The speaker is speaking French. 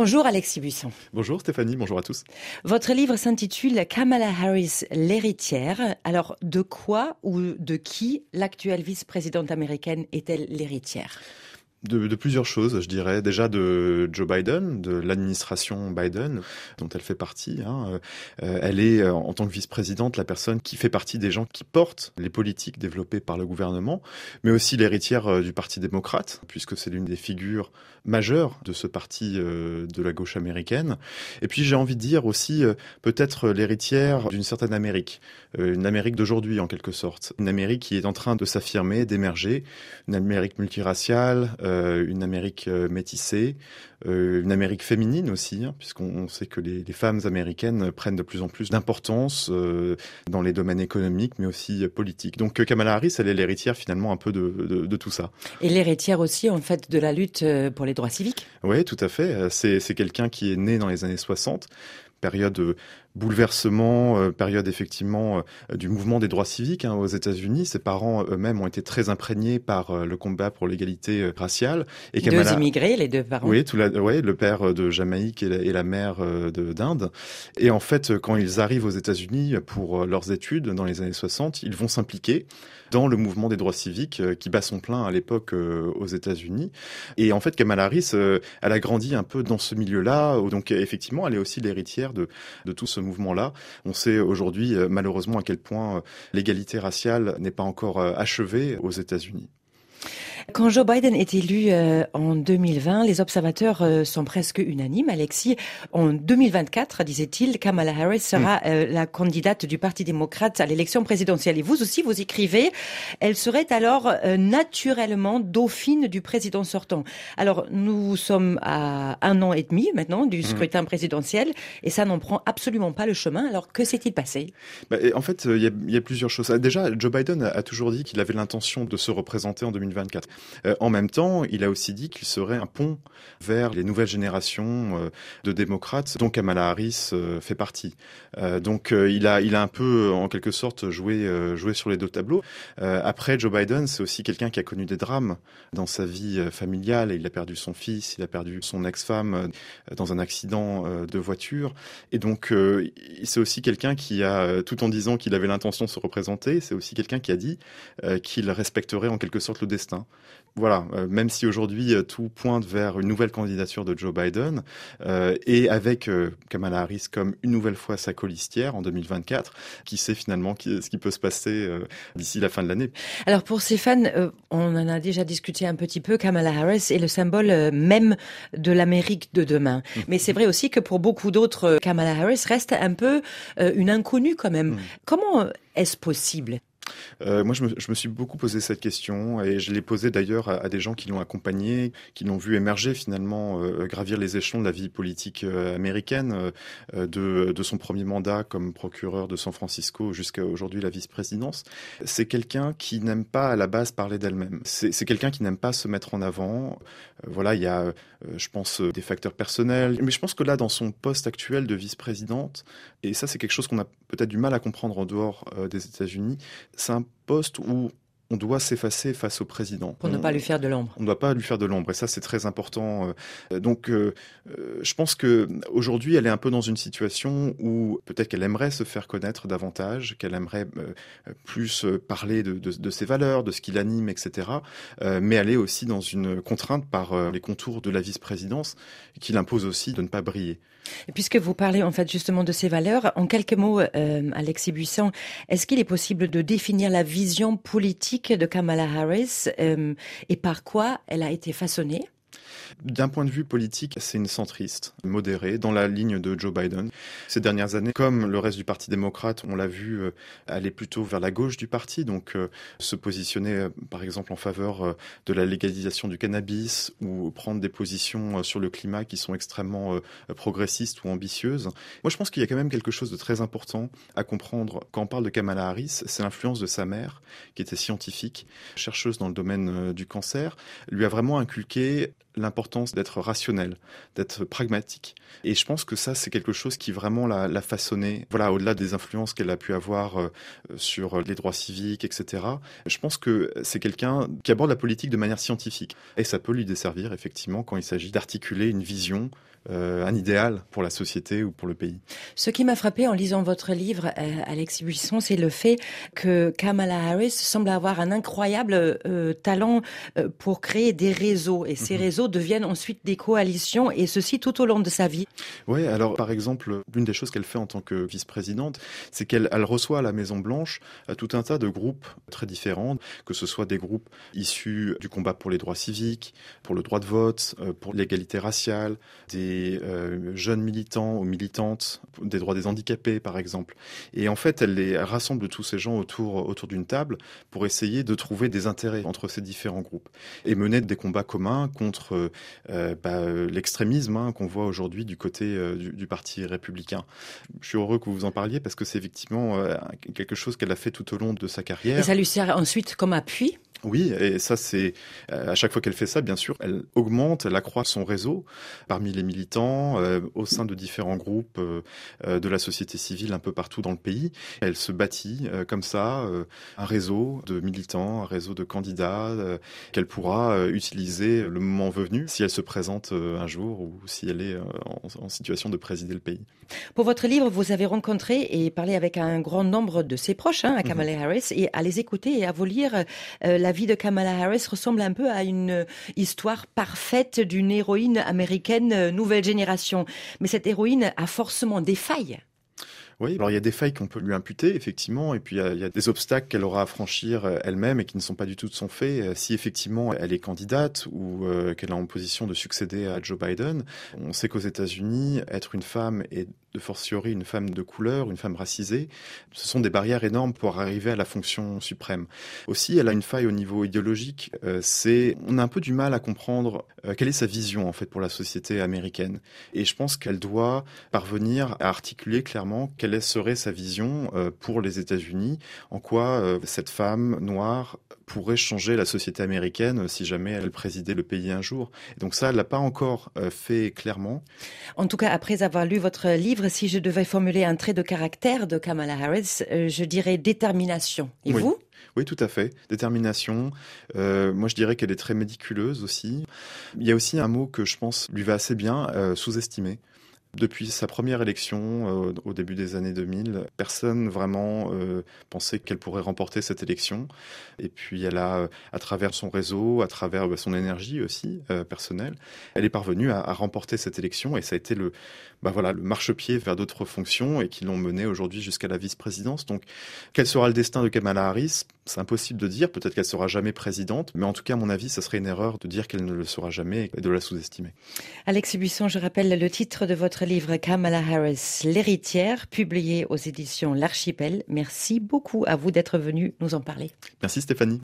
Bonjour Alexis Buisson. Bonjour Stéphanie, bonjour à tous. Votre livre s'intitule Kamala Harris, l'héritière. Alors, de quoi ou de qui l'actuelle vice-présidente américaine est-elle l'héritière? De, plusieurs choses, je dirais. Déjà de Joe Biden, de l'administration Biden, dont elle fait partie. Hein. Euh, elle est, euh, en tant que vice-présidente, la personne qui fait partie des gens qui portent les politiques développées par le gouvernement, mais aussi l'héritière euh, du Parti démocrate, puisque c'est l'une des figures majeures de ce parti de la gauche américaine. Et puis j'ai envie de dire aussi peut-être l'héritière d'une certaine Amérique, une Amérique d'aujourd'hui en quelque sorte, une Amérique qui est en train de s'affirmer, d'émerger, une Amérique multiraciale, euh, une Amérique euh, métissée, euh, une Amérique féminine aussi, hein, puisqu'on sait que les, femmes américaines prennent de plus en plus d'importance dans les domaines économiques, mais aussi politiques. Donc Kamala Harris, elle est l'héritière finalement un peu de, de tout ça. Et l'héritière aussi, en fait, de la lutte pour les droits civiques Oui, tout à fait. C'est quelqu'un qui est né dans les années 60 période de bouleversement, euh, période effectivement euh, du mouvement des droits civiques hein, aux États-Unis. Ses parents eux-mêmes ont été très imprégnés par euh, le combat pour l'égalité raciale. Et deux immigrés, les deux parents. Oui, tout la... ouais, le père de Jamaïque et la, et la mère d'Inde. Et en fait, quand ils arrivent aux États-Unis pour leurs études dans les années 60, ils vont s'impliquer dans le mouvement des droits civiques qui bat son plein à l'époque aux États-Unis. Et en fait, Kamala Harris, elle a grandi un peu dans ce milieu-là. Donc effectivement, elle est aussi l'héritière de, de tout ce mouvement-là. On sait aujourd'hui euh, malheureusement à quel point euh, l'égalité raciale n'est pas encore euh, achevée aux États-Unis. Quand Joe Biden est élu euh, en 2020, les observateurs euh, sont presque unanimes. Alexis, en 2024, disait-il, Kamala Harris sera mm. euh, la candidate du Parti démocrate à l'élection présidentielle. Et vous aussi, vous écrivez, elle serait alors naturellement dauphine du président sortant. Alors, nous sommes à un an et demi maintenant du mm. scrutin présidentiel et ça n'en prend absolument pas le chemin. Alors, que s'est-il passé? Bah, En fait, il y, a plusieurs choses. Déjà, Joe Biden a toujours dit qu'il avait l'intention de se représenter en 2024. Euh, en même temps, il a aussi dit qu'il serait un pont vers les nouvelles générations euh, de démocrates dont Kamala Harris euh, fait partie. donc il a, il a un peu, en quelque sorte, joué, joué sur les deux tableaux. après, Joe Biden, c'est aussi quelqu'un qui a connu des drames dans sa vie familiale. Il a perdu son fils, il a perdu son ex-femme dans un accident de voiture. Et donc, c'est aussi quelqu'un qui a, tout en disant qu'il avait l'intention de se représenter, c'est aussi quelqu'un qui a dit qu'il respecterait en quelque sorte le destin voilà, euh, même si aujourd'hui euh, tout pointe vers une nouvelle candidature de Joe Biden euh, et avec Kamala Harris comme une nouvelle fois sa colistière en 2024, qui sait finalement ce qui peut se passer d'ici la fin de l'année. Alors pour ces fans, on en a déjà discuté un petit peu, Kamala Harris est le symbole même de l'Amérique de demain. Mmh. Mais c'est vrai aussi que pour beaucoup d'autres, Kamala Harris reste un peu une inconnue quand même. Mmh. Comment est-ce possible euh, moi, je me, suis beaucoup posé cette question et je l'ai posée d'ailleurs à, des gens qui l'ont accompagné, qui l'ont vu émerger finalement, euh, gravir les échelons de la vie politique euh, américaine, euh, de, de, son premier mandat comme procureur de San Francisco jusqu'à aujourd'hui la vice-présidence. C'est quelqu'un qui n'aime pas à la base parler d'elle-même. C'est quelqu'un qui n'aime pas se mettre en avant. voilà, il y a, je pense, des facteurs personnels, mais je pense que là, dans son poste actuel de vice-présidente, et ça, c'est quelque chose qu'on a peut-être du mal à comprendre en dehors des États-Unis c'est un poste où on doit s'effacer face au président. Pour ne pas lui faire de l'ombre. On ne doit pas lui faire de l'ombre, et ça c'est très important. Euh, donc, euh, euh, je pense que aujourd'hui, elle est un peu dans une situation où peut-être qu'elle aimerait se faire connaître davantage, qu'elle aimerait plus parler de, de, ses valeurs, de ce qui l'anime, etc. mais elle est aussi dans une contrainte par les contours de la vice-présidence qui l'impose aussi de ne pas briller. Puisque vous parlez en fait justement de ces valeurs, en quelques mots, Alexis Buisson, est-ce qu'il est possible de définir la vision politique de Kamala Harris euh, et par quoi elle a été façonnée? D'un point de vue politique, c'est une centriste, modérée, dans la ligne de Joe Biden. Ces dernières années, comme le reste du Parti démocrate, on l'a vu euh, aller plutôt vers la gauche du parti, donc euh, se positionner euh, par exemple en faveur de la légalisation du cannabis ou prendre des positions sur le climat qui sont extrêmement progressistes ou ambitieuses. Moi, je pense qu'il y a quand même quelque chose de très important à comprendre quand on parle de Kamala Harris, c'est l'influence de sa mère, qui était scientifique, chercheuse dans le domaine du cancer, lui a vraiment inculqué l'importance d'être rationnel, d'être pragmatique. Et je pense que ça, c'est quelque chose qui vraiment l'a, l'a façonné. Voilà, au-delà des influences qu'elle a pu avoir euh, sur les droits civiques, etc. Je pense que c'est quelqu'un qui aborde la politique de manière scientifique. Et ça peut lui desservir, effectivement, quand il s'agit d'articuler une vision euh, un idéal pour la société ou pour le pays. Ce qui m'a frappé en lisant votre livre, euh, Alexis Buisson, c'est le fait que Kamala Harris semble avoir un incroyable talent pour créer des réseaux et ces mm -hmm. Deviennent ensuite des coalitions et ceci tout au long de sa vie. Oui, alors par exemple, l'une des choses qu'elle fait en tant que vice-présidente, c'est qu'elle elle reçoit à la Maison Blanche tout un tas de groupes très différents, que ce soit des groupes issus du combat pour les droits civiques, pour le droit de vote, pour l'égalité raciale, des euh, jeunes militants ou militantes des droits des handicapés, par exemple. Et en fait, elle, les, rassemble tous ces gens autour, autour d'une table pour essayer de trouver des intérêts entre ces différents groupes et mener des combats communs contre euh, bah, l'extrémisme hein, qu'on voit aujourd'hui du côté euh, du, du, Parti républicain. Je suis heureux que vous en parliez parce que c'est effectivement euh, quelque chose qu'elle a fait tout au long de sa carrière. Et ça lui sert ensuite comme appui oui, et ça c'est euh, à chaque fois qu'elle fait ça, bien sûr, elle augmente, elle accroît son réseau parmi les militants euh, au sein de différents groupes euh, de la société civile un peu partout dans le pays. Elle se bâtit euh, comme ça un réseau de militants, un réseau de candidats qu'elle pourra utiliser le moment venu si elle se présente un jour ou si elle est en, en, situation de présider le pays. Pour votre livre, vous avez rencontré et parlé avec un grand nombre de ses proches, hein, à Kamala mm -hmm. Harris, et à les écouter et à vous lire la la vie de Kamala Harris ressemble un peu à une histoire parfaite d'une héroïne américaine euh, nouvelle génération. Mais cette héroïne a forcément des failles. Oui, alors il y a des failles qu'on peut lui imputer, effectivement, et puis il y a, des obstacles qu'elle aura à franchir euh, elle-même et qui ne sont pas du tout de son fait. Euh, si effectivement elle est candidate ou euh, qu'elle est en position de succéder à Joe Biden, on sait qu'aux États-Unis, être une femme et de fortiori une femme de couleur, une femme racisée, ce sont des barrières énormes pour arriver à la fonction suprême. Aussi, elle a une faille au niveau idéologique, euh, c'est on a un peu du mal à comprendre euh, quelle est sa vision en fait pour la société américaine. Et je pense qu'elle doit parvenir à articuler clairement quelle serait sa vision euh, pour les États-Unis, en quoi cette femme noire pourrait changer la société américaine si jamais elle présidait le pays un jour. Donc ça, elle l'a pas encore euh, fait clairement. En tout cas, après avoir lu votre livre, si je devais formuler un trait de caractère de Kamala Harris, euh, je dirais détermination. Et oui. vous? Oui, tout à fait. Détermination. Euh, moi, je dirais qu'elle est très médiculeuse aussi. Il y a aussi un mot que je pense lui va assez bien, euh, sous-estimé. Depuis sa première élection euh, au début des années 2000, personne vraiment euh, pensait qu'elle pourrait remporter cette élection. Et puis elle a, euh, à travers son réseau, à travers bah, son énergie aussi personnelle, elle est parvenue à, à, remporter cette élection et ça a été le, bah, voilà, le marchepied vers d'autres fonctions et qui l'ont menée aujourd'hui jusqu'à la vice-présidence. Donc, quel sera le destin de Kamala Harris? C'est impossible de dire. Peut-être qu'elle sera jamais présidente, mais en tout cas, à mon avis, ça serait une erreur de dire qu'elle ne le sera jamais et de la sous-estimer. Alexis Buisson, je rappelle le titre de votre livre Kamala Harris, l'héritière, publié aux éditions L'Archipel. Merci beaucoup à vous d'être venu nous en parler. Merci Stéphanie.